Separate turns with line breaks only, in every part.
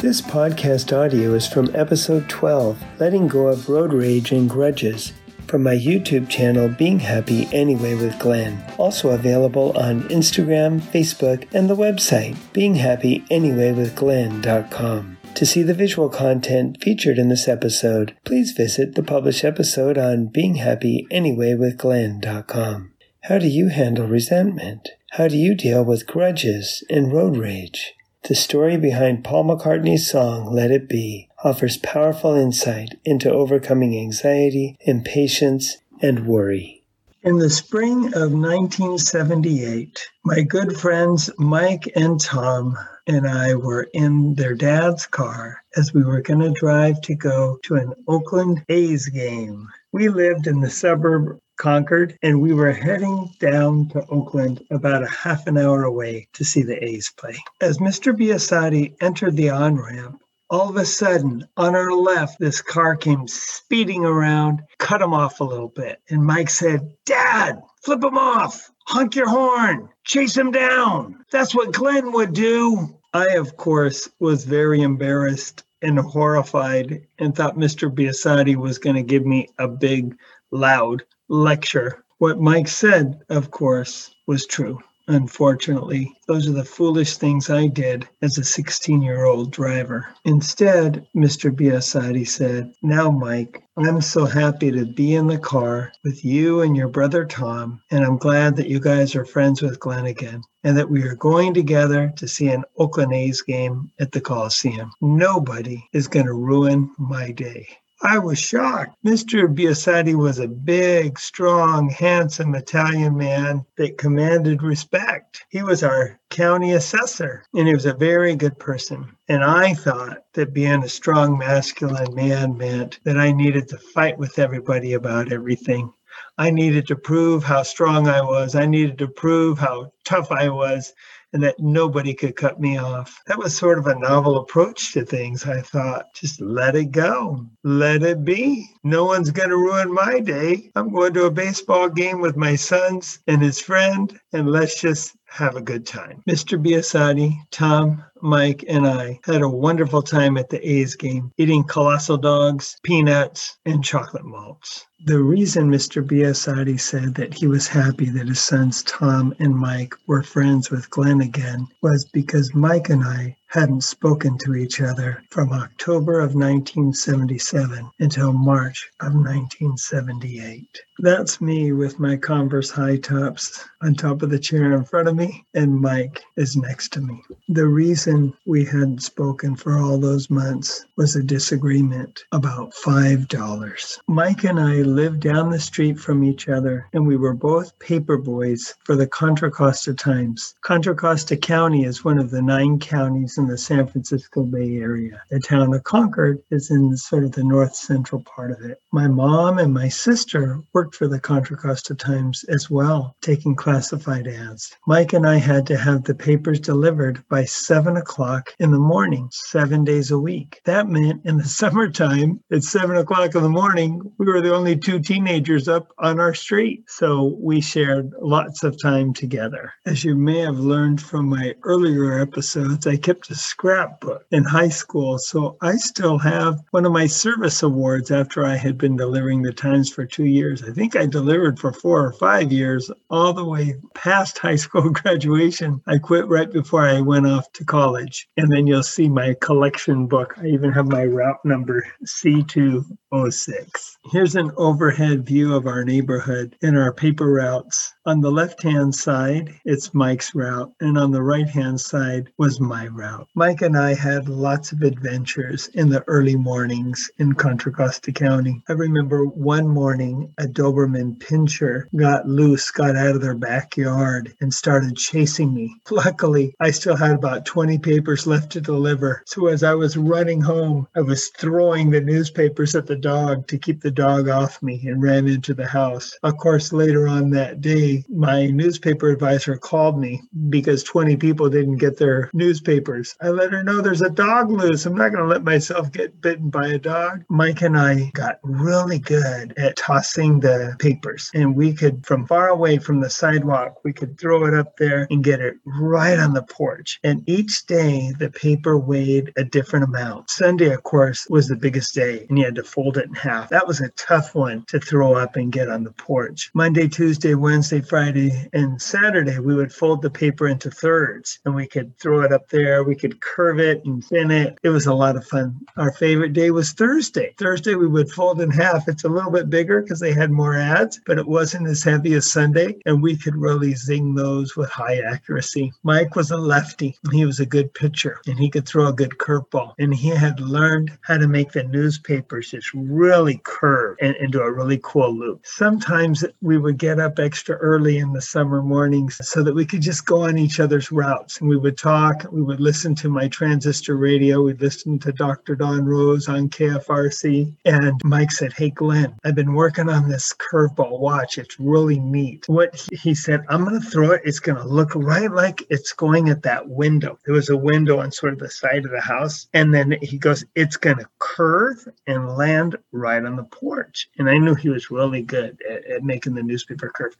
This podcast audio is from episode 12, Letting Go of Road Rage and Grudges, from my YouTube channel, Being Happy Anyway with Glenn. Also available on Instagram, Facebook, and the website, beinghappyanyway.withglenn.com. To see the visual content featured in this episode, please visit the published episode on beinghappyanyway.withglenn.com. How do you handle resentment? How do you deal with grudges and road rage? The story behind Paul McCartney's song Let It Be offers powerful insight into overcoming anxiety, impatience, and worry. In the spring of 1978, my good friends Mike and Tom and I were in their dad's car as we were going to drive to go to an Oakland A's game. We lived in the suburb Concord, and we were heading down to Oakland about a half an hour away to see the A's play. As Mr. Biasotti entered the on ramp, all of a sudden, on our left, this car came speeding around, cut him off a little bit. And Mike said, Dad, flip him off, honk your horn, chase him down. That's what Glenn would do. I, of course, was very embarrassed and horrified and thought Mr. Biasotti was going to give me a big, loud lecture. What Mike said, of course, was true. Unfortunately, those are the foolish things I did as a 16 year old driver. Instead, Mr. Biasotti said, Now, Mike, I'm so happy to be in the car with you and your brother Tom, and I'm glad that you guys are friends with Glenn again, and that we are going together to see an Oakland A's game at the Coliseum. Nobody is going to ruin my day. I was shocked. Mr. Biasotti was a big, strong, handsome Italian man that commanded respect. He was our county assessor, and he was a very good person. And I thought that being a strong, masculine man meant that I needed to fight with everybody about everything. I needed to prove how strong I was. I needed to prove how tough I was and that nobody could cut me off. That was sort of a novel approach to things, I thought. Just let it go, let it be. No one's going to ruin my day. I'm going to a baseball game with my sons and his friend, and let's just have a good time. Mr. Biasotti, Tom, Mike, and I had a wonderful time at the A's game, eating colossal dogs, peanuts, and chocolate malts. The reason Mr. Biasotti said that he was happy that his sons Tom and Mike were friends with Glenn again was because Mike and I hadn't spoken to each other from October of 1977 until March of 1978. That's me with my Converse high tops on top of the chair in front of me, and Mike is next to me. The reason we hadn't spoken for all those months was a disagreement about $5. Mike and I lived down the street from each other, and we were both paper boys for the Contra Costa Times. Contra Costa County is one of the nine counties in the San Francisco Bay Area. The town of Concord is in sort of the north central part of it. My mom and my sister worked for the Contra Costa Times as well, taking classified ads. Mike and I had to have the papers delivered by seven o'clock in the morning, seven days a week. That meant in the summertime, at seven o'clock in the morning, we were the only two teenagers up on our street. So we shared lots of time together. As you may have learned from my earlier episodes, I kept a scrapbook in high school. So I still have one of my service awards after I had been delivering the Times for two years. I think I delivered for four or five years, all the way past high school graduation. I quit right before I went off to college. And then you'll see my collection book. I even have my route number C206. Here's an overhead view of our neighborhood and our paper routes. On the left hand side, it's Mike's route, and on the right hand side was my route. Mike and I had lots of adventures in the early mornings in Contra Costa County. I remember one morning a Doberman pinscher got loose, got out of their backyard, and started chasing me. Luckily, I still had about 20 papers left to deliver. So as I was running home, I was throwing the newspapers at the dog to keep the dog off me and ran into the house. Of course, later on that day, my newspaper advisor called me because 20 people didn't get their newspapers. I let her know there's a dog loose. I'm not going to let myself get bitten by a dog. Mike and I got really good at tossing the papers, and we could, from far away from the sidewalk, we could throw it up there and get it right on the porch. And each day, the paper weighed a different amount. Sunday, of course, was the biggest day, and you had to fold it in half. That was a tough one to throw up and get on the porch. Monday, Tuesday, Wednesday, Friday, and Saturday, we would fold the paper into thirds, and we could throw it up there. We could curve it and thin it. It was a lot of fun. Our favorite day was Thursday. Thursday, we would fold in half. It's a little bit bigger because they had more ads, but it wasn't as heavy as Sunday, and we could really zing those with high accuracy. Mike was a lefty. He was a good pitcher, and he could throw a good curveball, and he had learned how to make the newspapers just really curve and into a really cool loop. Sometimes we would get up extra early in the summer mornings so that we could just go on each other's routes, and we would talk. We would listen to my transistor radio. We'd listen to Dr. Don Rose on KFRC, and Mike said, "Hey, Glenn, I've been working on this curveball. Watch, it's really neat." What he said, "I'm going to throw it. It's going to look right like it's going at that window. There was a window on sort of the side of the house, and then he goes, "It's going to curve and land right on the porch." And I knew he was really good at, at making the newspaper curve,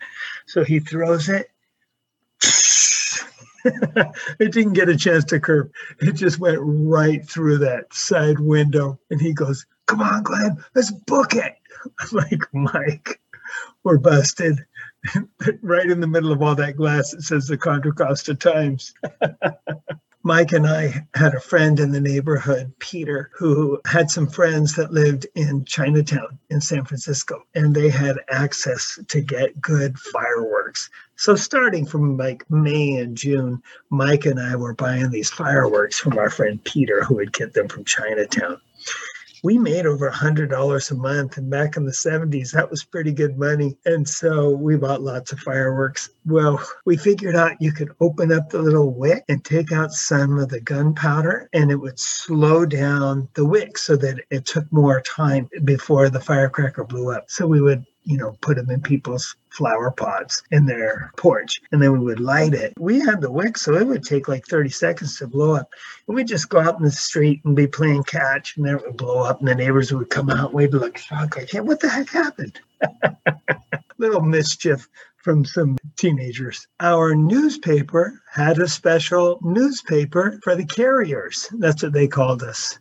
so he throws it. it didn't get a chance to curve. It just went right through that side window. And he goes, Come on, Glenn, let's book it. I'm like, Mike, we're busted. right in the middle of all that glass, it says the Contra Costa Times. Mike and I had a friend in the neighborhood, Peter, who had some friends that lived in Chinatown in San Francisco, and they had access to get good fireworks. So, starting from like May and June, Mike and I were buying these fireworks from our friend Peter, who would get them from Chinatown we made over a hundred dollars a month and back in the 70s that was pretty good money. And so we bought lots of fireworks. Well we figured out you could open up the little wick and take out some of the gunpowder and it would slow down the wick so that it took more time before the firecracker blew up. So we would you know, put them in people's flower pots in their porch and then we would light it. We had the wick, so it would take like 30 seconds to blow up. And we'd just go out in the street and be playing catch and then it would blow up and the neighbors would come out and we'd be like, fuck, I can't, what the heck happened? Little mischief from some teenagers. Our newspaper had a special newspaper for the carriers. That's what they called us,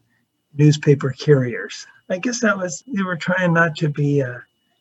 newspaper carriers. I guess that was, they were trying not to be uh,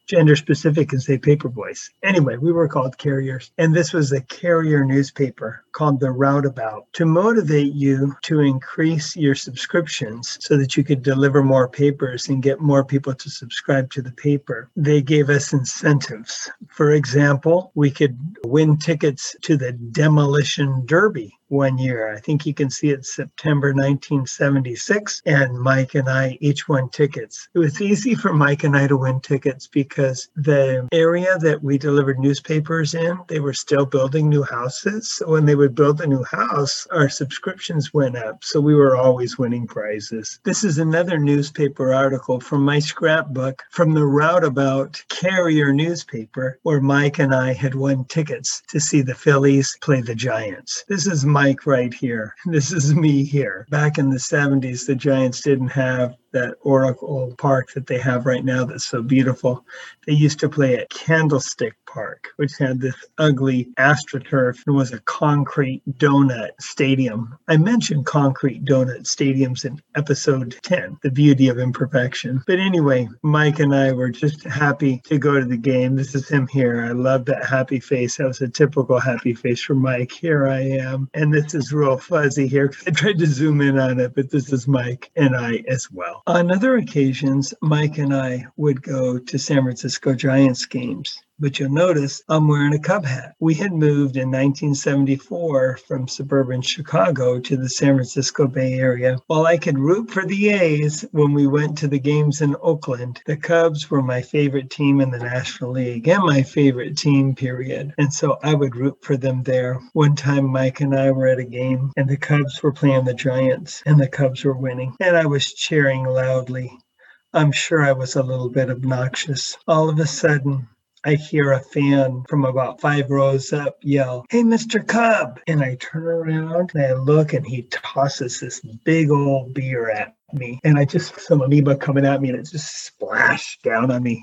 gender specific and say paper boys. Anyway, we were called carriers. And this was a carrier newspaper called The Routeabout to motivate you to increase your subscriptions so that you could deliver more papers and get more people to subscribe to the paper. They gave us incentives. For example, we could win tickets to the Demolition Derby one year. I think you can see it September 1976. And Mike and I each won tickets. It was easy for Mike and I to win tickets because the area that we delivered newspapers in, they were still building new houses. So when they would build a new house, our subscriptions went up. So we were always winning prizes. This is another newspaper article from my scrapbook from the Routeabout Carrier newspaper where Mike and I had won tickets to see the Phillies play the Giants. This is Mike right here. This is me here. Back in the 70s, the Giants didn't have that Oracle Park that they have right now that's so beautiful. They used to play at Candlestick Park, which had this ugly astroturf and was a concrete donut stadium. I mentioned concrete donut stadiums in episode 10, The Beauty of Imperfection. But anyway, Mike and I were just happy to go to the game. This is him here. I love that happy face. That was a typical happy face for Mike. Here I am. And this is real fuzzy here. I tried to zoom in on it, but this is Mike and I as well. On other occasions, Mike and I would go to San Francisco Giants games but you'll notice I'm wearing a Cub hat. We had moved in 1974 from suburban Chicago to the San Francisco Bay Area. While I could root for the A's when we went to the games in Oakland, the Cubs were my favorite team in the National League and my favorite team, period. And so I would root for them there. One time, Mike and I were at a game and the Cubs were playing the Giants and the Cubs were winning, and I was cheering loudly. I'm sure I was a little bit obnoxious. All of a sudden, I hear a fan from about five rows up yell, Hey, Mr. Cub. And I turn around and I look and he tosses this big old beer at me. And I just, some amoeba coming at me and it just splashed down on me.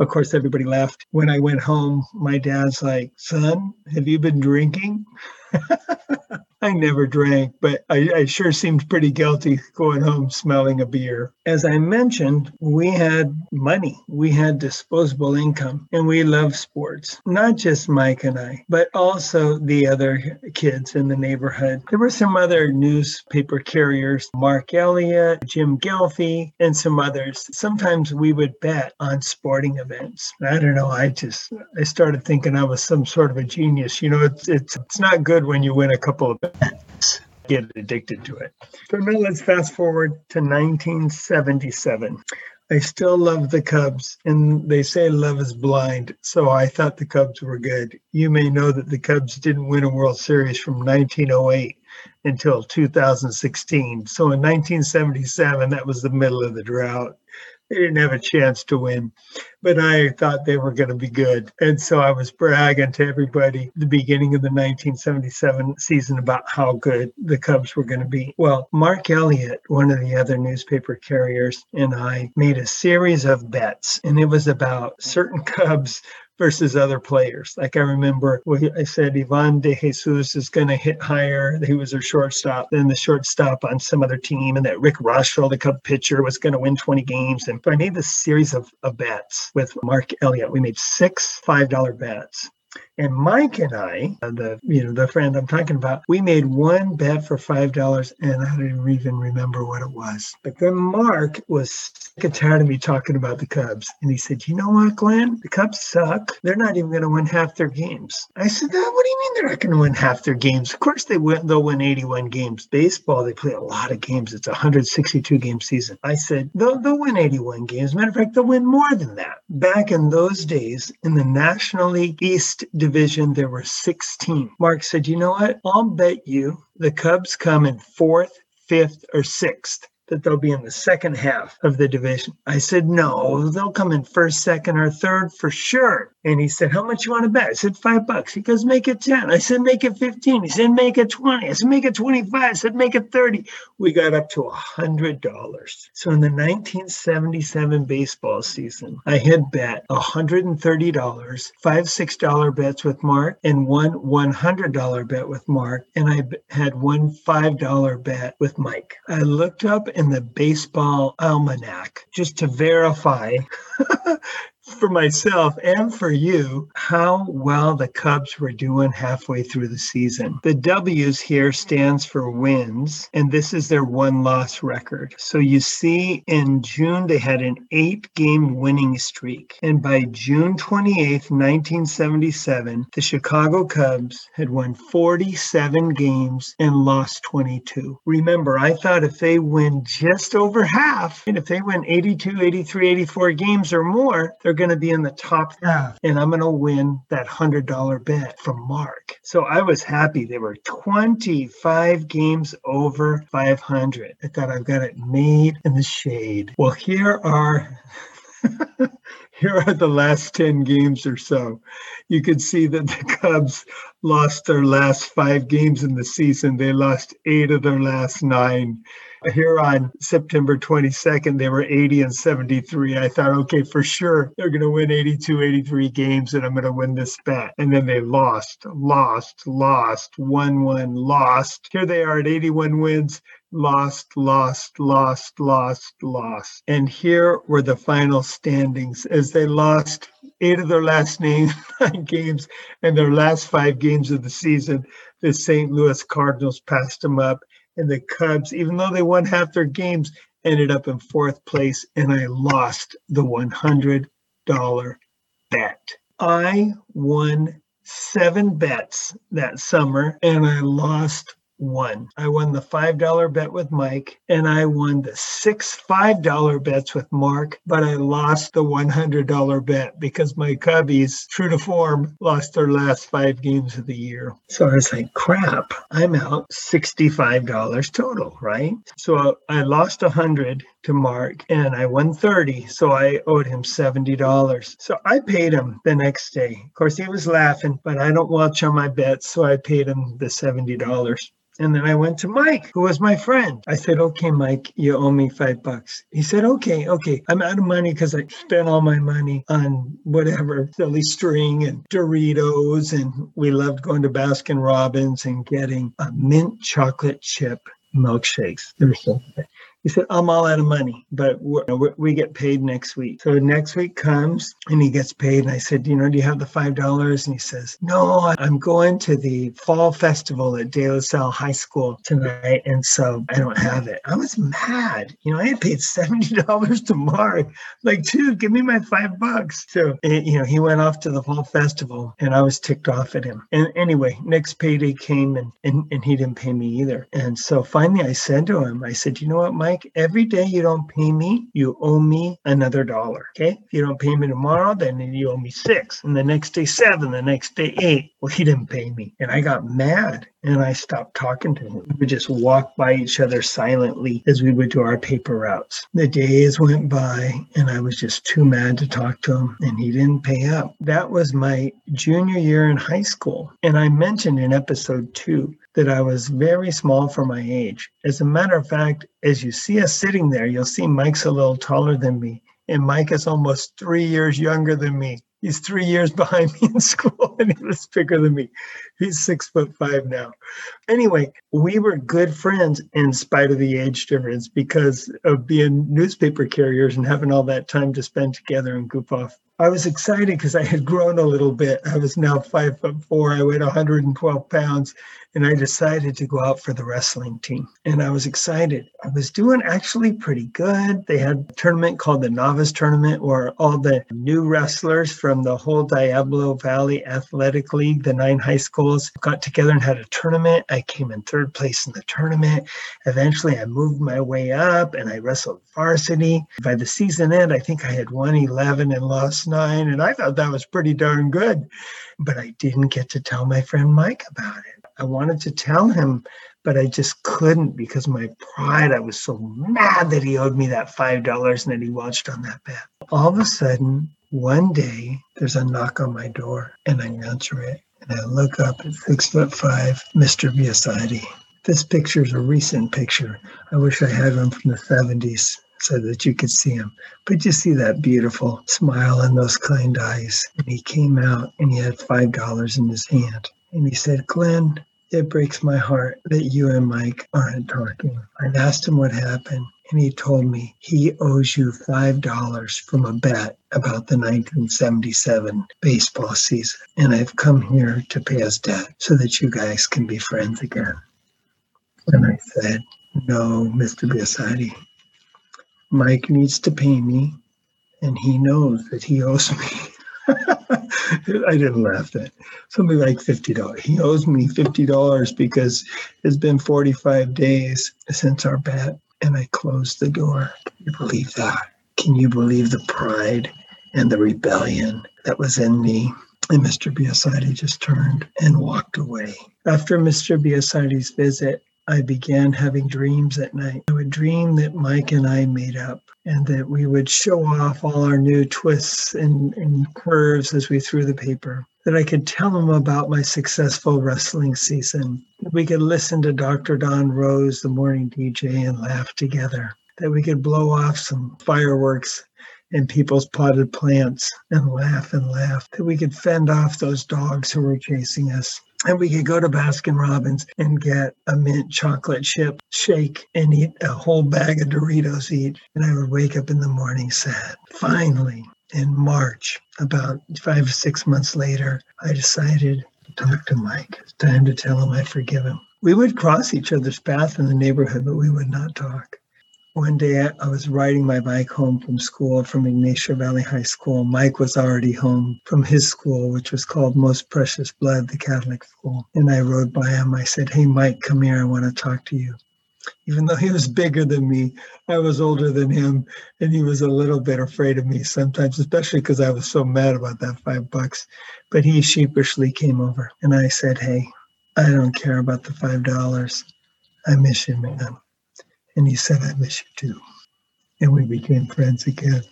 Of course, everybody laughed. When I went home, my dad's like, Son, have you been drinking? I never drank, but I, I, sure seemed pretty guilty going home smelling a beer. As I mentioned, we had money, we had disposable income, and we loved sports. Not just Mike and I, but also the other kids in the neighborhood. There were some other newspaper carriers, Mark Elliott, Jim Gelfie, and some others. Sometimes we would bet on sporting events. I don't know. I just I started thinking I was some sort of a genius. You know, it's it's it's not good when you win a couple of get addicted to it. So now let's fast forward to 1977. I still love the Cubs, and they say love is blind, so I thought the Cubs were good. You may know that the Cubs didn't win a World Series from 1908 until 2016. So in 1977, that was the middle of the drought they didn't have a chance to win, but I thought they were going to be good. And so I was bragging to everybody the beginning of the 1977 season about how good the Cubs were going to be. Well, Mark Elliott, one of the other newspaper carriers, and I made a series of bets, and it was about certain Cubs versus other players. Like I remember I said Ivan de Jesus is going to hit higher. He was their shortstop than the shortstop on some other team, and that Rick Reuschel, the Cub pitcher, was going to win 20 games. And I made this series of, of bets with Mark Elliott. We made six $5 bets. And Mike and I, uh, the you know the friend I'm talking about, we made one bet for five dollars, and I don't even remember what it was. But then Mark was sick and tired of me talking about the Cubs, and he said, "You know what, Glenn? The Cubs suck. They're not even going to win half their games." I said, "What do you mean they're not going to win half their games? Of course they win. They'll win 81 games. Baseball, they play a lot of games. It's a 162 game season." I said, "They'll they'll win 81 games. Matter of fact, they'll win more than that." Back in those days, in the National League East division, there were 16. Mark said, You know what? I'll bet you the Cubs come in fourth, fifth, or sixth that they'll be in the second half of the division. I said, no, they'll come in first, second, or third for sure. And he said, how much you want to bet? I said, five bucks. He goes, make it 10. I said, make it 15. He said, make it 20. I said, make it 25. I said, make it 30. We got up to a $100. So in the 1977 baseball season, I had bet $130, five $6 bets with Mark, and one $100 bet with Mark. And I had one $5 bet with Mike. I looked up in the baseball almanac just to verify for myself and for you how well the Cubs were doing halfway through the season. The W's here stands for wins, and this is their one loss record. So you see in June they had an eight game winning streak. And by June 28, 1977, the Chicago Cubs had won 47 games and lost 22. Remember, I thought if they win just over half, and if they win 82, 83, 84 games or more, they're going to be in the top half and I'm going to win that $100 bet from Mark. So I was happy. They were 25 games over 500. I thought I've got it made in the shade. Well, here are. here are the last 10 games or so. You can see that the Cubs lost their last five games in the season. They lost eight of their last nine here on September 22nd, they were 80 and 73. I thought, okay, for sure, they're going to win 82, 83 games and I'm going to win this bet. And then they lost, lost, lost, 1 1, lost. Here they are at 81 wins lost, lost, lost, lost, lost. And here were the final standings as they lost eight of their last nine games and their last five games of the season. The St. Louis Cardinals passed them up and the Cubs, even though they won half their games, ended up in fourth place, and I lost the $100 bet. I won seven bets that summer, and I lost won. I won the $5 bet with Mike and I won the six $5 bets with Mark, but I lost the $100 bet because my Cubbies, true to form, lost their last five games of the year. So I was like, crap, I'm out $65 total, right? So I lost 100 to Mark and I won 30. So I owed him $70. So I paid him the next day. Of course, he was laughing, but I don't watch on my bets. So I paid him the $70. And then I went to Mike, who was my friend. I said, okay, Mike, you owe me five bucks. He said, okay, okay. I'm out of money because I spent all my money on whatever silly string and Doritos. And we loved going to Baskin Robbins and getting a mint chocolate chip milkshakes. They're so good. He said, I'm all out of money, but we get paid next week. So next week comes and he gets paid. And I said, You know, do you have the $5? And he says, No, I'm going to the fall festival at De La Salle High School tonight. And so I don't have it. I was mad. You know, I had paid $70 to Mark. Like, dude, give me my five bucks. So, you know, he went off to the fall festival and I was ticked off at him. And anyway, next payday came and, and, and he didn't pay me either. And so finally I said to him, I said, You know what, Mike? Like every day you don't pay me, you owe me another dollar. Okay. If you don't pay me tomorrow, then you owe me six. And the next day, seven. The next day, eight. Well, he didn't pay me. And I got mad and I stopped talking to him. We just walked by each other silently as we would do our paper routes. The days went by and I was just too mad to talk to him and he didn't pay up. That was my junior year in high school. And I mentioned in episode two that I was very small for my age. As a matter of fact, as you see us sitting there, you'll see Mike's a little taller than me, and Mike is almost three years younger than me. He's three years behind me in school, and he was bigger than me. He's six foot five now. Anyway, we were good friends in spite of the age difference because of being newspaper carriers and having all that time to spend together and goof off. I was excited because I had grown a little bit. I was now five foot four. I weighed 112 pounds, and I decided to go out for the wrestling team. And I was excited. I was doing actually pretty good. They had a tournament called the Novice Tournament where all the new wrestlers from the whole Diablo Valley Athletic League, the nine high schools, got together and had a tournament. I came in third place in the tournament. Eventually, I moved my way up and I wrestled varsity. By the season end, I think I had won 11 and lost nine. And I thought that was pretty darn good. But I didn't get to tell my friend Mike about it. I wanted to tell him, but I just couldn't because my pride. I was so mad that he owed me that five dollars and that he watched on that bet. All of a sudden, one day there's a knock on my door and I answer it and I look up at six foot five, Mr. Biasotti. This picture is a recent picture. I wish I had one from the 70s so that you could see him. But you see that beautiful smile and those kind eyes. And he came out and he had five dollars in his hand. And he said, Glenn, it breaks my heart that you and Mike aren't talking. I asked him what happened, and he told me he owes you $5 from a bet about the 1977 baseball season. And I've come here to pay his debt so that you guys can be friends again. And I said, No, Mr. Biasotti. Mike needs to pay me, and he knows that he owes me. I didn't laugh at something like fifty dollars. He owes me fifty dollars because it's been forty five days since our bet, and I closed the door. Can you believe that? Can you believe the pride and the rebellion that was in me? And Mr. Biasotti just turned and walked away. After Mr. Biasotti's visit, I began having dreams at night. I would dream that Mike and I made up and that we would show off all our new twists and, and curves as we threw the paper. That I could tell him about my successful wrestling season. That we could listen to Dr. Don Rose, the morning DJ, and laugh together. That we could blow off some fireworks in people's potted plants and laugh and laugh. That we could fend off those dogs who were chasing us and we could go to Baskin Robbins and get a mint chocolate chip shake and eat a whole bag of Doritos each. And I would wake up in the morning sad. Finally, in March, about five or six months later, I decided to talk to Mike. It's time to tell him I forgive him. We would cross each other's path in the neighborhood, but we would not talk. One day I was riding my bike home from school from Ygnacio Valley High School. Mike was already home from his school, which was called Most Precious Blood, the Catholic school. And I rode by him. I said, Hey, Mike, come here. I want to talk to you. Even though he was bigger than me, I was older than him, and he was a little bit afraid of me sometimes, especially because I was so mad about that five bucks. But he sheepishly came over, and I said, Hey, I don't care about the five dollars. I miss you, man. And he said, I miss you too. And we became friends again.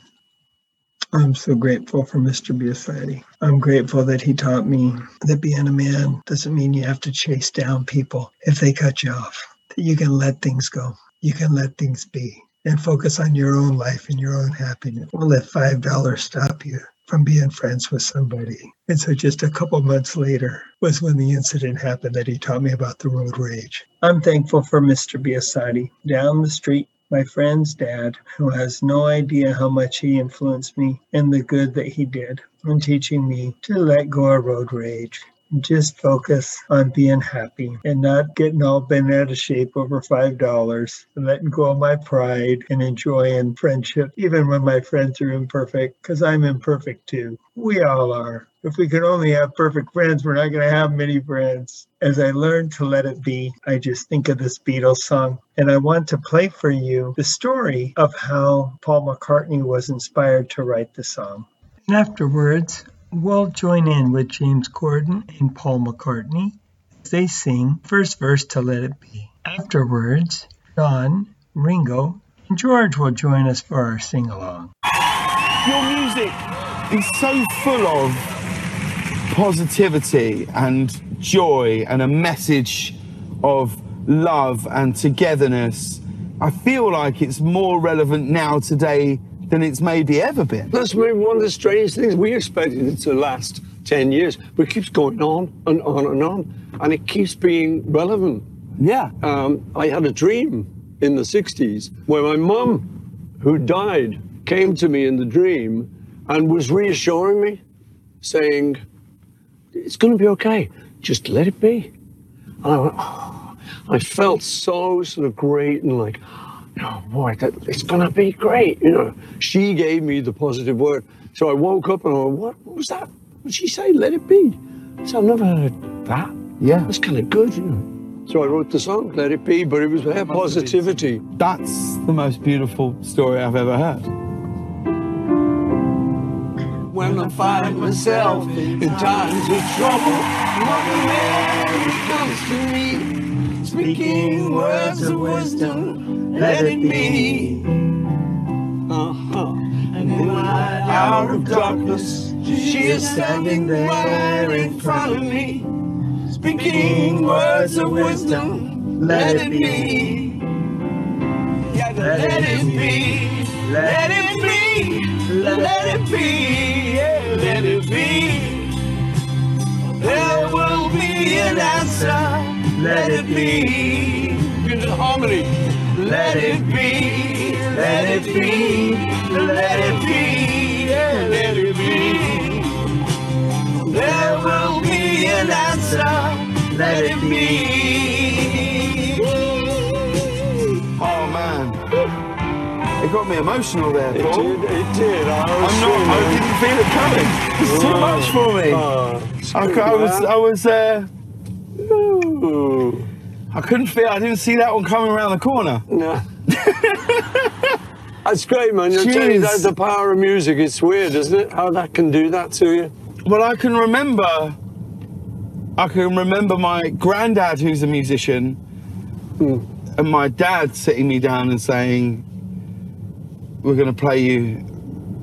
I'm so grateful for Mr. Biasotti. I'm grateful that he taught me that being a man doesn't mean you have to chase down people if they cut you off, that you can let things go. You can let things be and focus on your own life and your own happiness. Don't let $5 stop you from being friends with somebody. And so just a couple months later was when the incident happened that he taught me about the road rage. I'm thankful for Mr. Biasotti. Down the street, my friend's dad, who has no idea how much he influenced me and the good that he did in teaching me to let go of road rage just focus on being happy and not getting all bent out of shape over five dollars and letting go of my pride and enjoying friendship even when my friends are imperfect because i'm imperfect too. We all are. If we could only have perfect friends we're not going to have many friends. As i learn to let it be i just think of this beatles song and i want to play for you the story of how paul mccartney was inspired to write the song. And afterwards we'll join in with James Corden and Paul McCartney as they sing first verse to Let It Be. Afterwards, John, Ringo, and George will join us for our sing along.
Your music is so full of positivity and joy and a message of love and togetherness. I feel like it's more relevant now today than it's maybe ever been.
That's maybe one of the strange things. We expected it to last 10 years, but it keeps going on and on and on, and it keeps being relevant.
Yeah.
Um, I had a dream in the 60s where my mum, who died, came to me in the dream and was reassuring me, saying, It's going to be okay, just let it be. And I went, oh, I felt so sort of great and like, oh boy, that, it's gonna be great. You know, she gave me the positive word. So I woke up and I went, what, what was that? What did she say? Let it be. So I've never heard that.
Yeah.
That's kind of good, you know. So I wrote the song, Let It Be, but it was her positivity.
That's the most beautiful story I've ever heard.
When I find myself in times of trouble, Mother Mary comes to me, speaking words of wisdom, let it be. Uh-huh. And in my hour of darkness, she is standing there in front of me, speaking words of wisdom, let it be. Yeah, let it be, let it be, let it be, yeah, let it be. There will be an answer, let it be. Get the harmony. Let it be, let it be, let it be, yeah, let it be. There will be an answer, let it be.
Oh man. It got me emotional there,
It did, it did. I was
I'm not, I didn't feel it coming. It's too much for me.
Oh,
I, c- I was, I was, uh,
Ooh.
I couldn't feel, I didn't see that one coming around the corner.
No. That's great, man. You're telling
Jeez.
the power of music. It's weird, isn't it? How that can do that to you.
Well, I can remember, I can remember my granddad, who's a musician, hmm. and my dad sitting me down and saying, "We're going to play you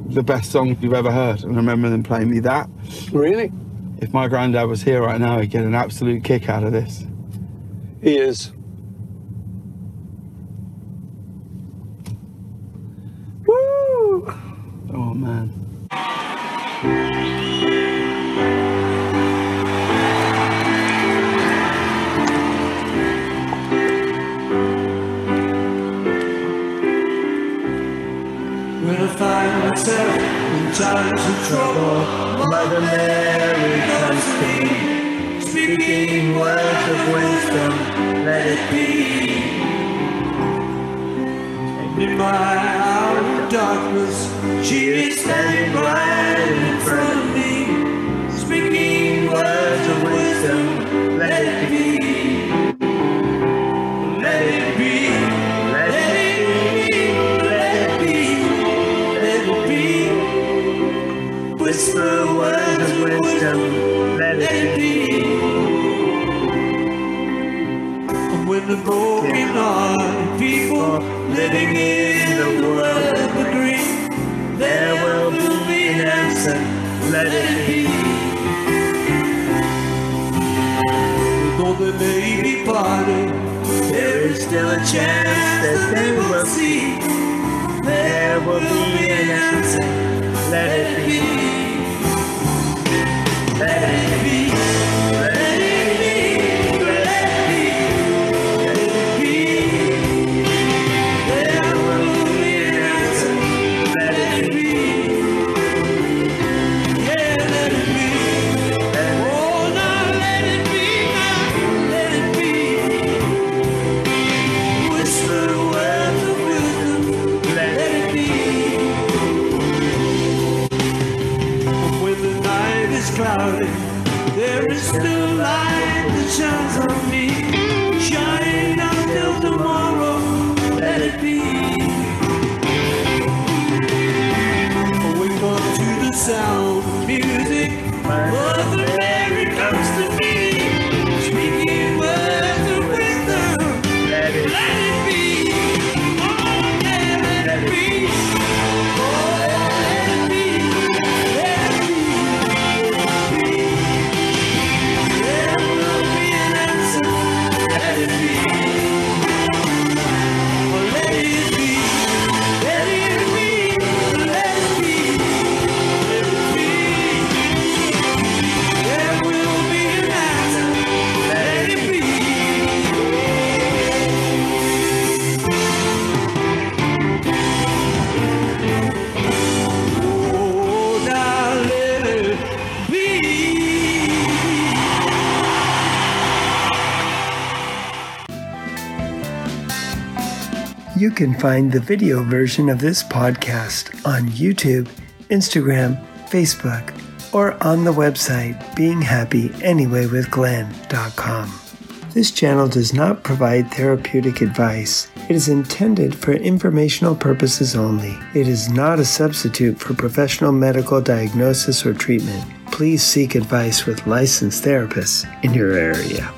the best song you've ever heard." And I remember them playing me that.
Really?
If my granddad was here right now, he'd get an absolute kick out of this.
He is. Woo!
Oh man.
When I find myself in times of trouble,
Mother Mary of wisdom, let it be.
And In my hour of darkness, she is standing right hearted people living in the world agree, there will be an answer. Let it be. Though they may be parted, there is still a chance that they will see. There will be an answer. Let it be. Let it be. Cloudy, there is still light that shines on me. Shine until tomorrow, let it be. Wake up to the sound of music.
Can find the video version of this podcast on YouTube, Instagram, Facebook, or on the website beinghappyanyway.with.glenn.com. This channel does not provide therapeutic advice. It is intended for informational purposes only. It is not a substitute for professional medical diagnosis or treatment. Please seek advice with licensed therapists in your area.